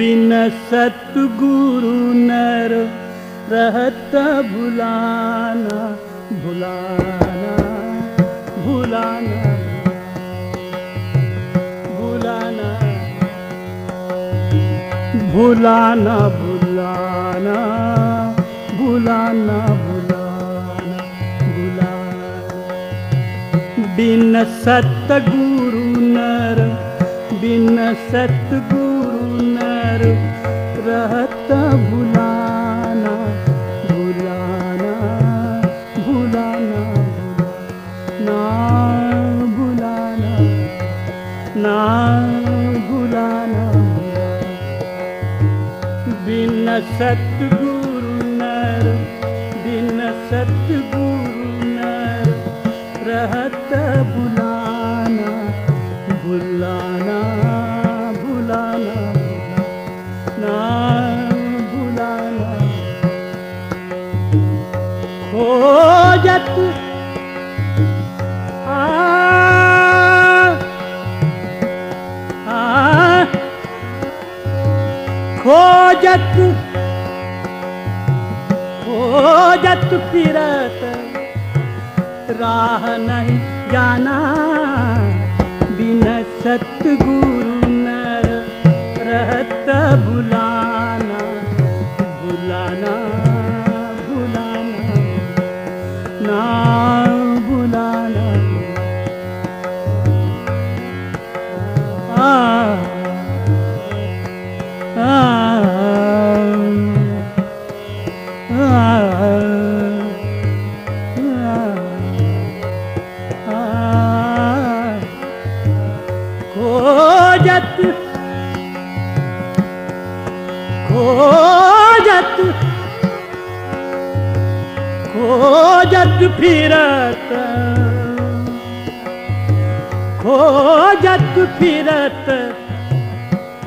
Bin सतगुरु नर रहत भुलाना भुलाना भुलाना भुलाना भुलाना भुलाना भुलाना भुलाना भुलाना बिन सतगुरु नर बिन सतगुरु नर रहत भुलाना भुलाना भुलाना ना भुलाना ना भुलाना। बिन सतगुरु फिरत राह नहीं जाना खोजत फिरत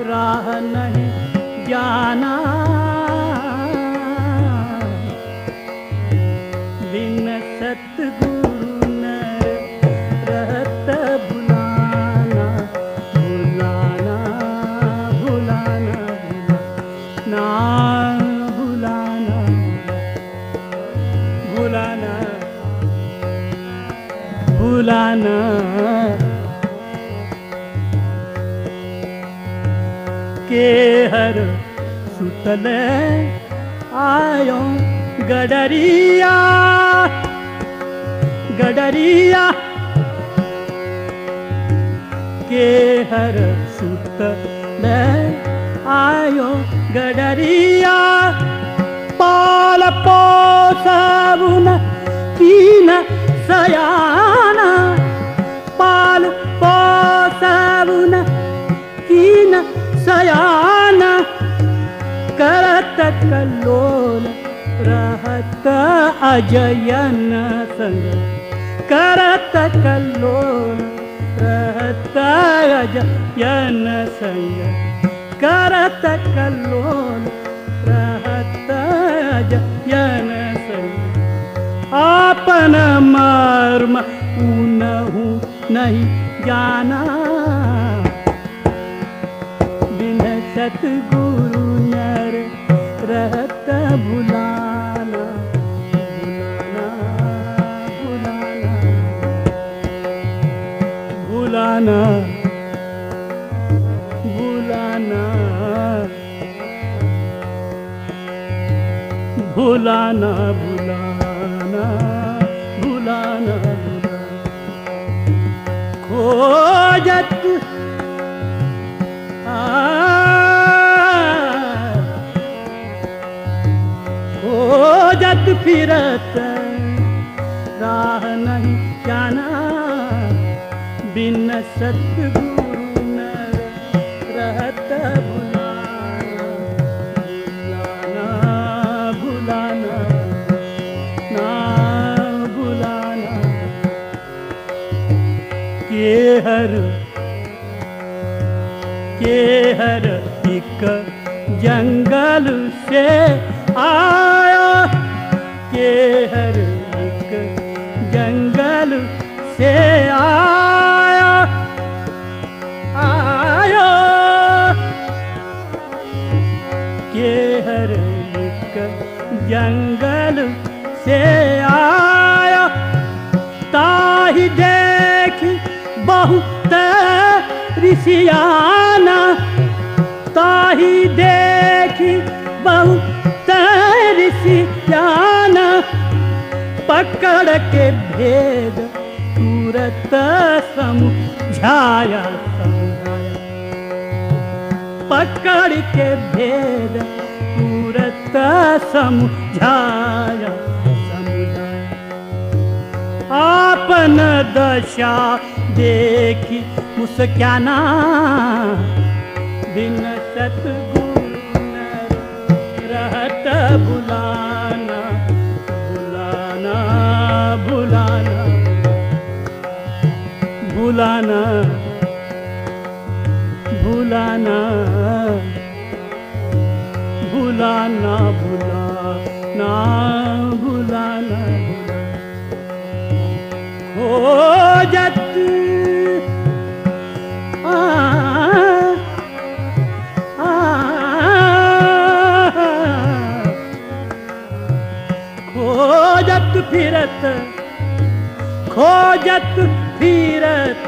राह नहीं जाना। बिन सतगुरु नर रहत भुलाना भुलाना भुलाना ना भुलाना भुलाना भुलाना सुतल आयो गडरिया गडरिया के हर सुतल आयो गडरिया पाल पोसबुन तीन सयाना पाल पोसबुन तीन सयाना करत कल्लोल रहत अजयन संग। करत कल्लोल रहत अजयन संग। करत कल्लोल रहत अजयन संग। आपन मर्म उनहु नहीं जाना। बिन नर रहत भुलाना भुलाना भुलाना भुलाना भुलाना भुलाना भुलाना भुलाना खोजत फिरत। राह नहीं जाना बिन सतगुरु रहत ना के हर के हर एक जंगल से आया से आया, ताही देखी बहुत ऋषियाना, ताही देखी बहुत ऋषियाना, पकड़ के भेद तुरत समझाया, पकड़ के भेद तुरत समझाया। आपन दशा देखी मुस्काना। बिन सतगुरु न रहत बुलाना बुलाना बुलाना बुलाना बुलाना बुलाना बुलाना बुलाना खोजत फिरत खोजत फिरत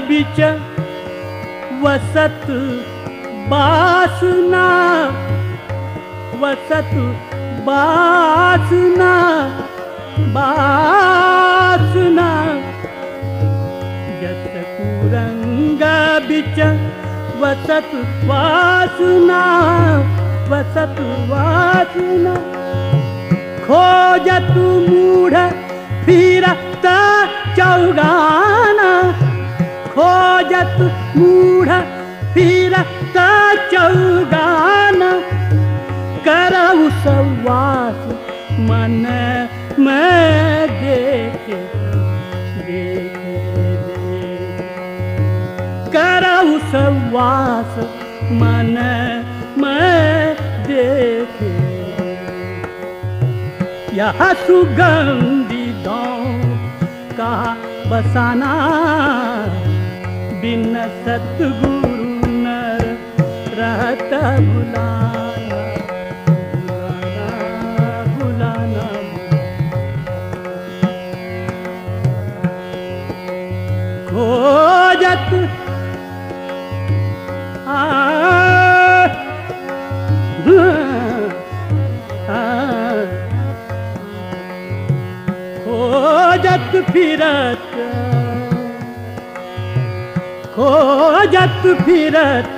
कुरंगा बिच वसत बासना। वसत बासना बासना। जस कुरंग बिच वसत वासना वसत वासना। खोजत मूढ़ फिरत चौगाना खोजत मूढ़ फिरत चौगाना करऊ सवास मन में देखे देखे देखे। करऊ सवास मन में देखे। यह सुगंधी दाँव का बसाना बिन सतगुरु नर रहत बुलाना खोजत खोजत फिरत खोजत फिरत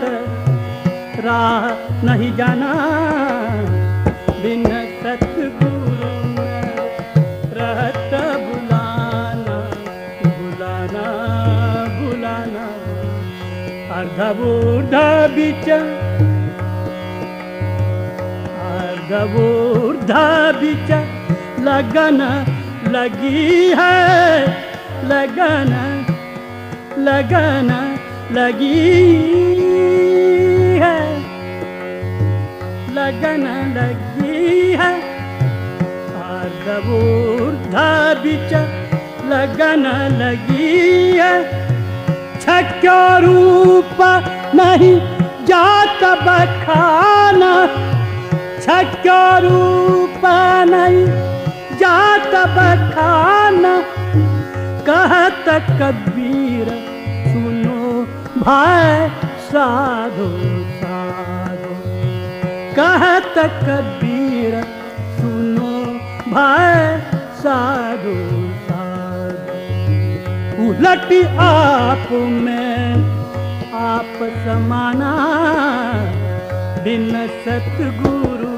राह नहीं जाना, बिन सतगुरु रहत बुलाना बुलाना बुलाना। अर्धबूर्ध बिच अर्धबूर्ध बिच लगन लगी है, लगन लगन लगी है। लगन लगी है। अर्धबूर्ध बिच लगन लगी है। छक्यो रूप नहीं जात बखाना। छक्यो रूप नहीं जात बखाना। कहत सुनो भाई साधो साधो। कहत कबीर सुनो भाई, साधो साधो। उलट आप में आप समाना, बिन सतगुरु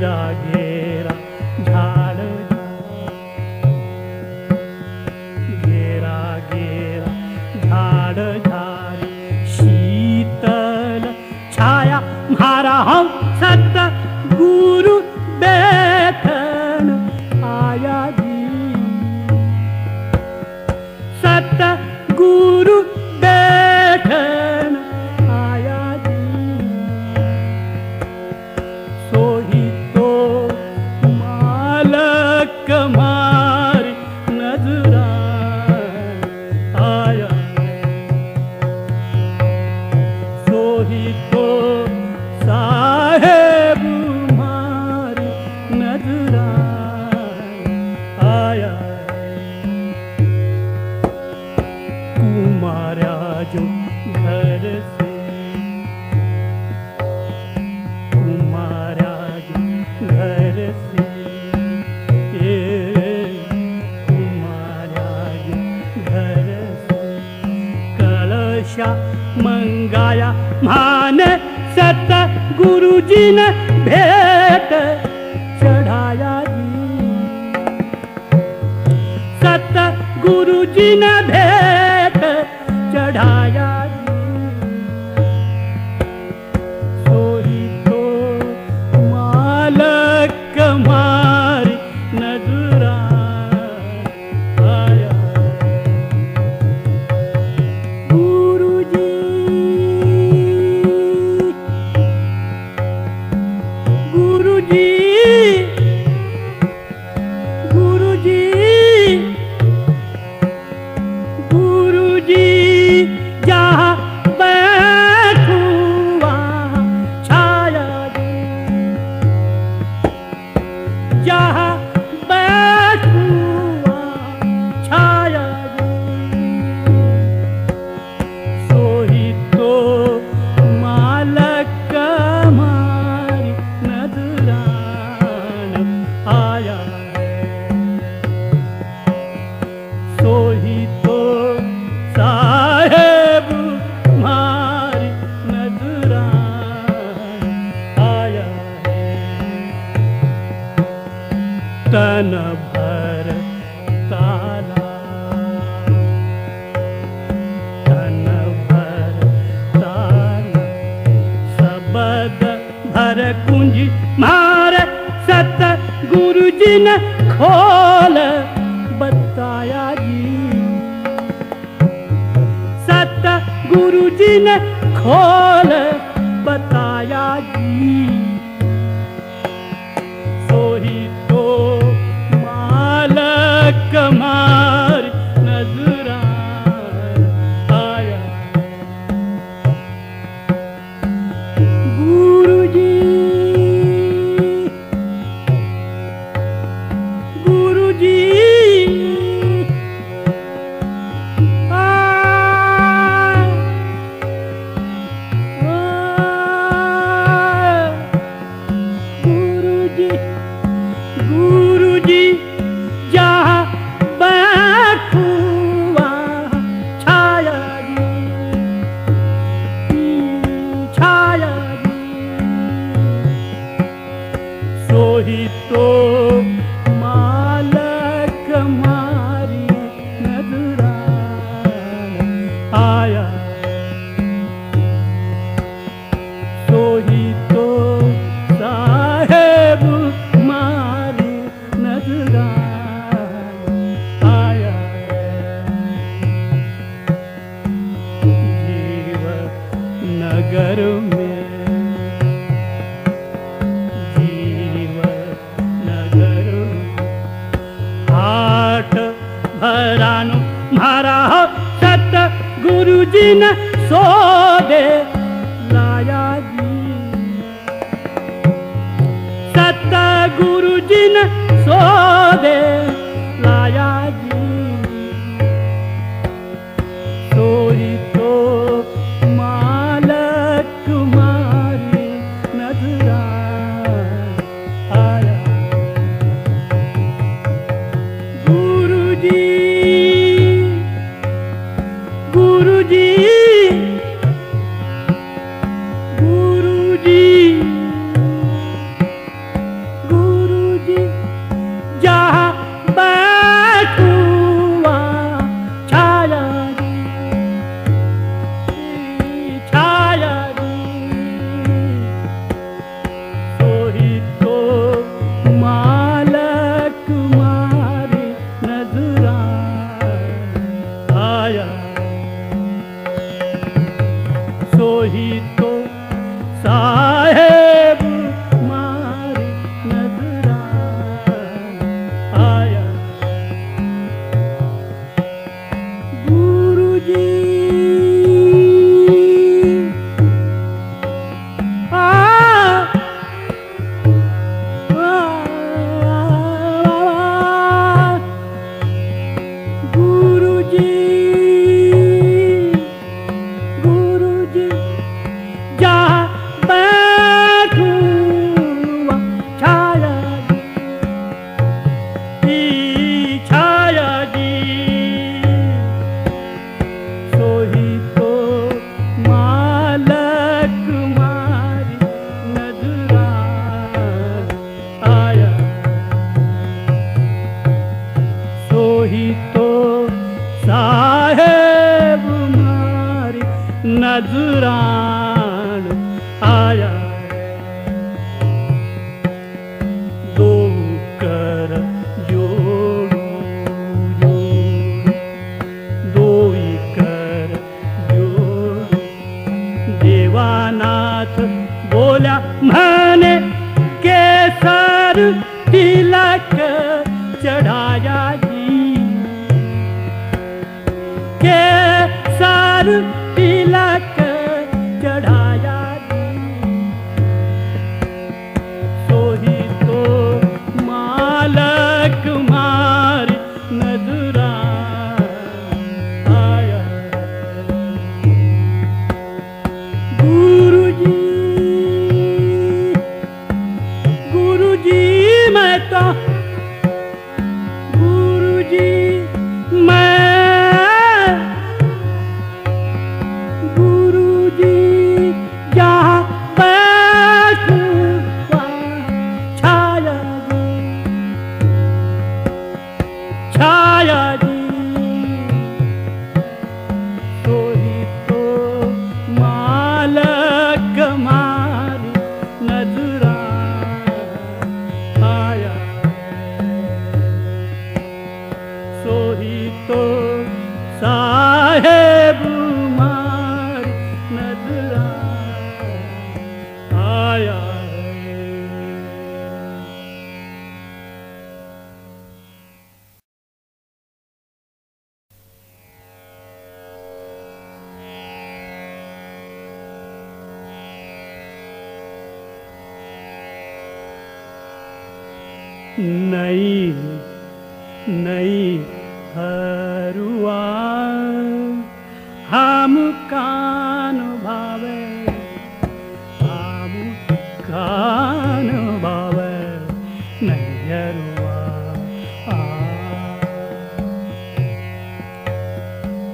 वैरागी मङ्गाया मन सत गुरु जी। न सत गुरु जी ने न चढ़ाया।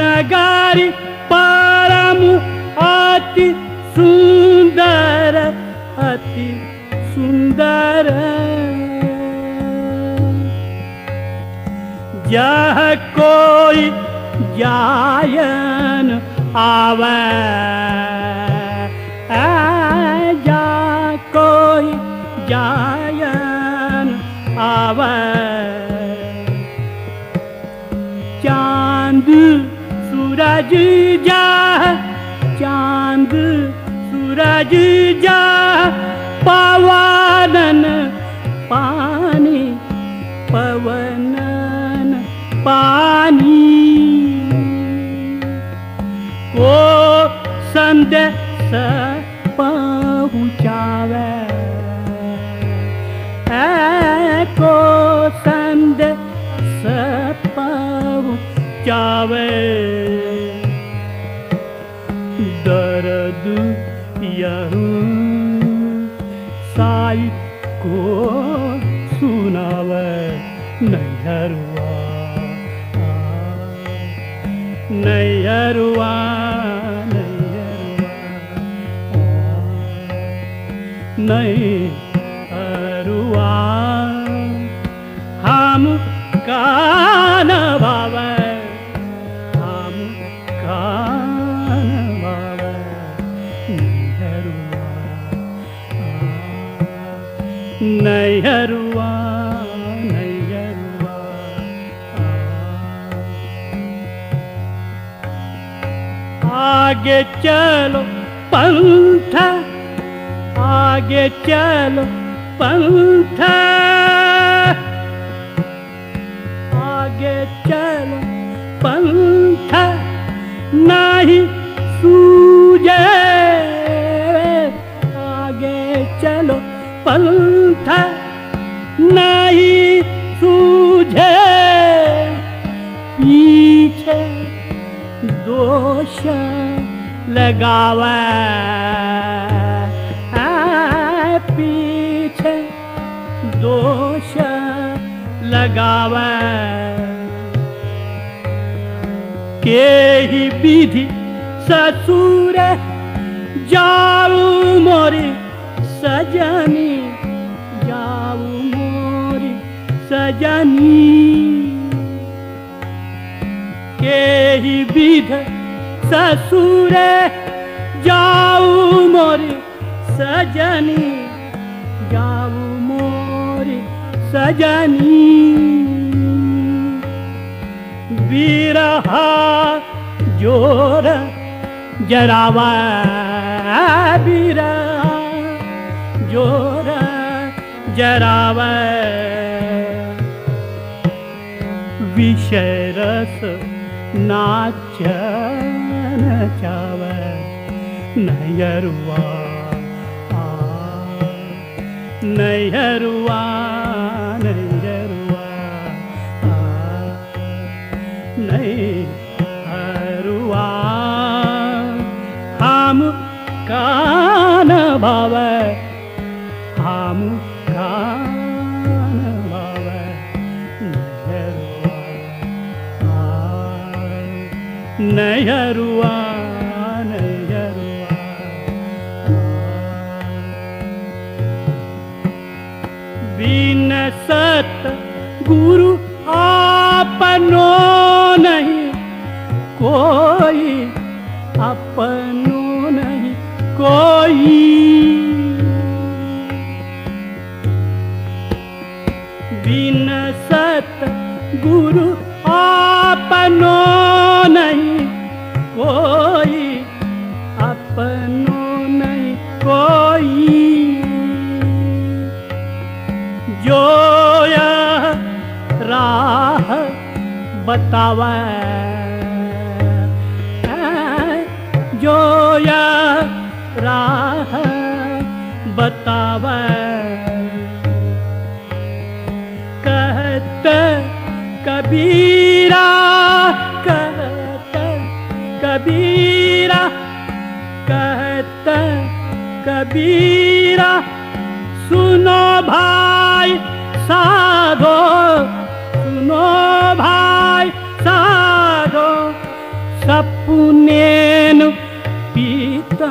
नगरी परम अति सुंदर अति कोई जायन आवे जा कोई जायन आवे चांद सूरज जा चांद सूरज जा पवनन पानी पवनन पानी। को संदेश को सुनावे नैहरुआ नैहरुआ नैहरुआ चलो पंथ, आगे चलो पंथ। आगे चलो पंथ, नहीं सूझे। आगे चलो पंथ, नहीं सूझे। पीछे दोष लगावे। पीछे दोष लगावे। के ही विधि ससुर जाऊ मोरी सजनी जाऊ मोरी सजनी ससुर जाऊ मोरी सजनी जाऊ मोरी सजनी। बिरहा जोर जरावा बिरहा जोर जरावा। विषय रस नाचन चाव नयरुआ आ, नयरुआ नयरुआ हम कान भाव हम कान भाव नयरुआ नयरुआ बतावे जो यह राह बतावे। कबीरा कहता कबीरा कहता कबीरा सुनो भाई साधो सुनो తప్పు నేను పీతా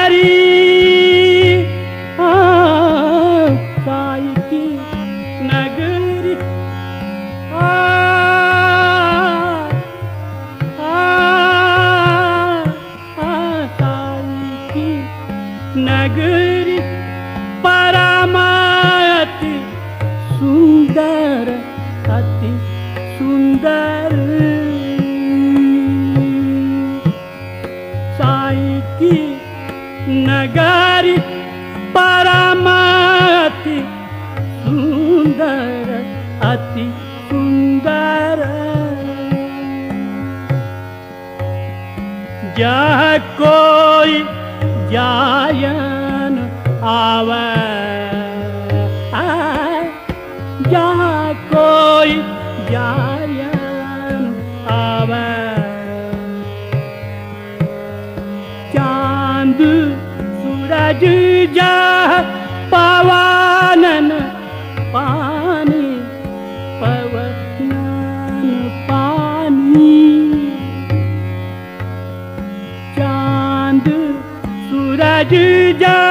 चांद सूरज जा पवानन पानी पवनन पानी। चांद सूरज जा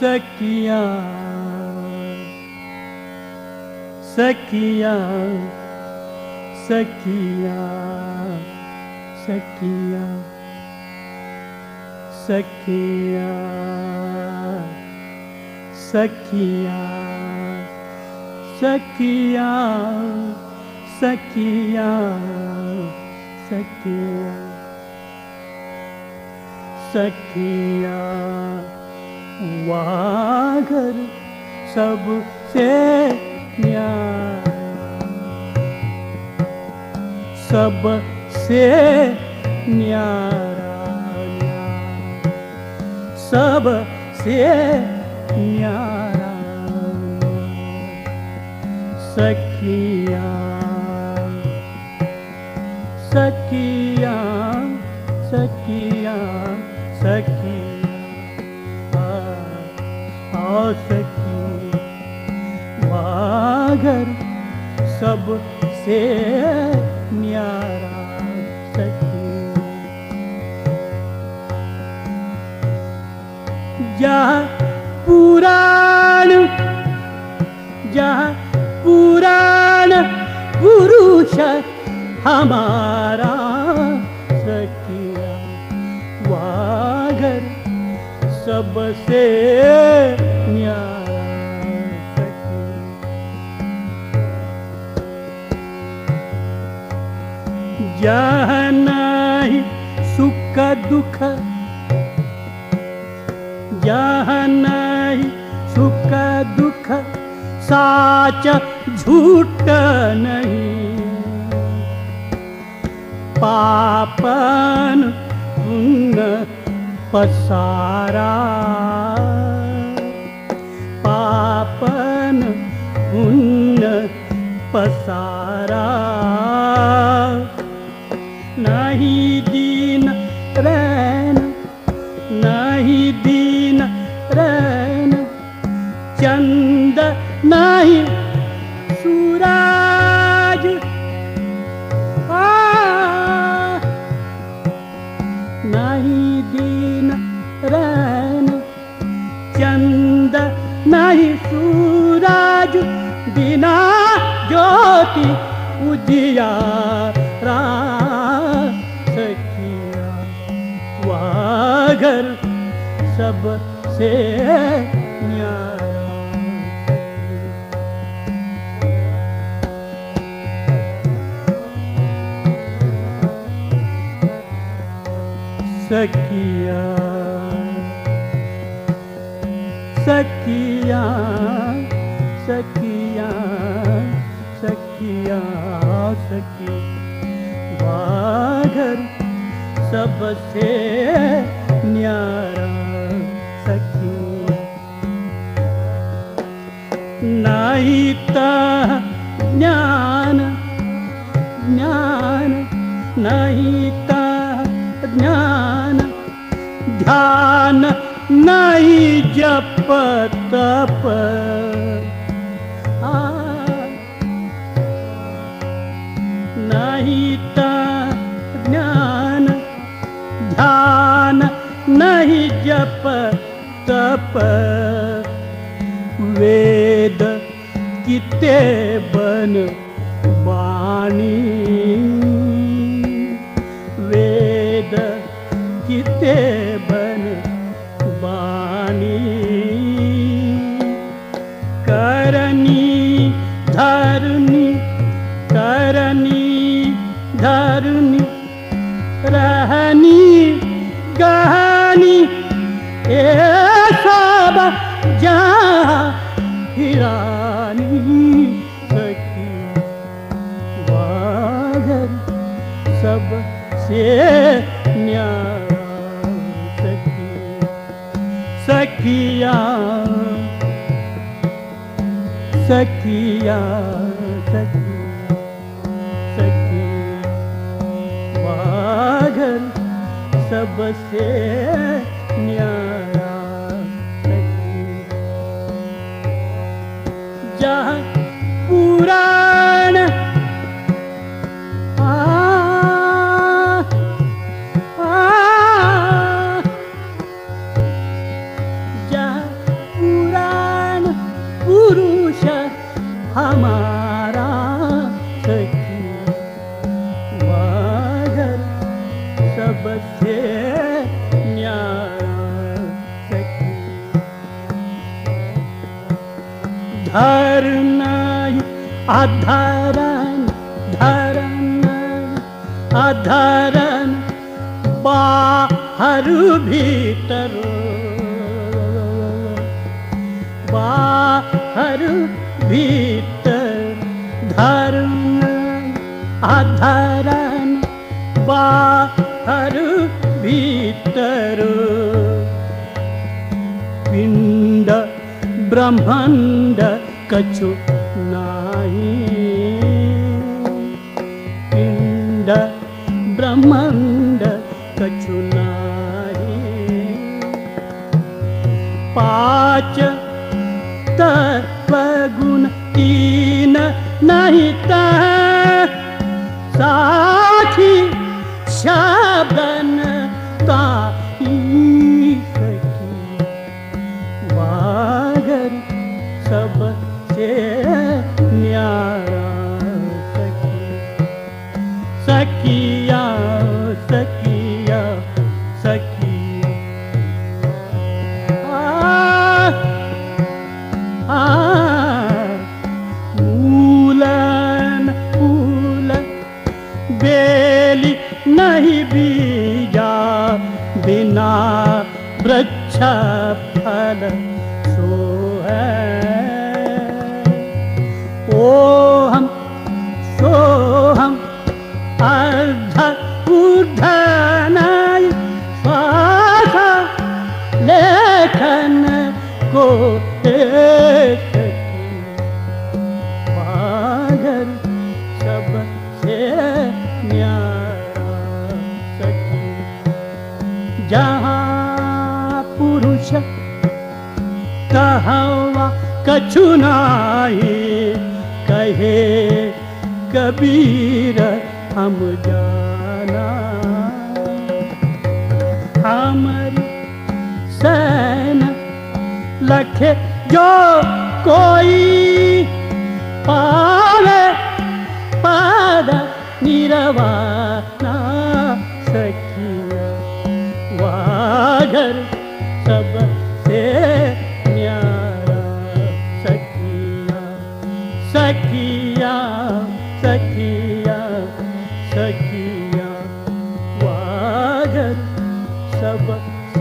सकिया सकिया सकिया सकिया सकिया सकिया सकिया सकिया सकिया सखिया वागर सबसे न्यारा सबसे न्यारा सबसे न्यारा सखिया। सखिया आ सखी सबसे न्यारा सखी जहाँ पुराण जहाँ पुराण पुरुष हमारा सखिया वागर सबसे जहाँ नहीं सुख दुख। जहाँ नहीं सुख दुख। साच झूठ नहीं। पापन पुण्य पसारा। पापन पुण्य पसारा सबसे न्यारा सखिया सखिया सखिया सखिया सखी वाघर सबसे नहीं ता ज्ञान ध्यान नहीं जप तप. वेद किते बन वाणी? वेद किते सखी सखिया सखिया सखी वागर सबसे नहीं साखी सा छा सुनाई कहे, कबीर, हम जाना। हमर सैन लखे, जो कोई पावे, पाद निरवाना, सखिया, वाघर सब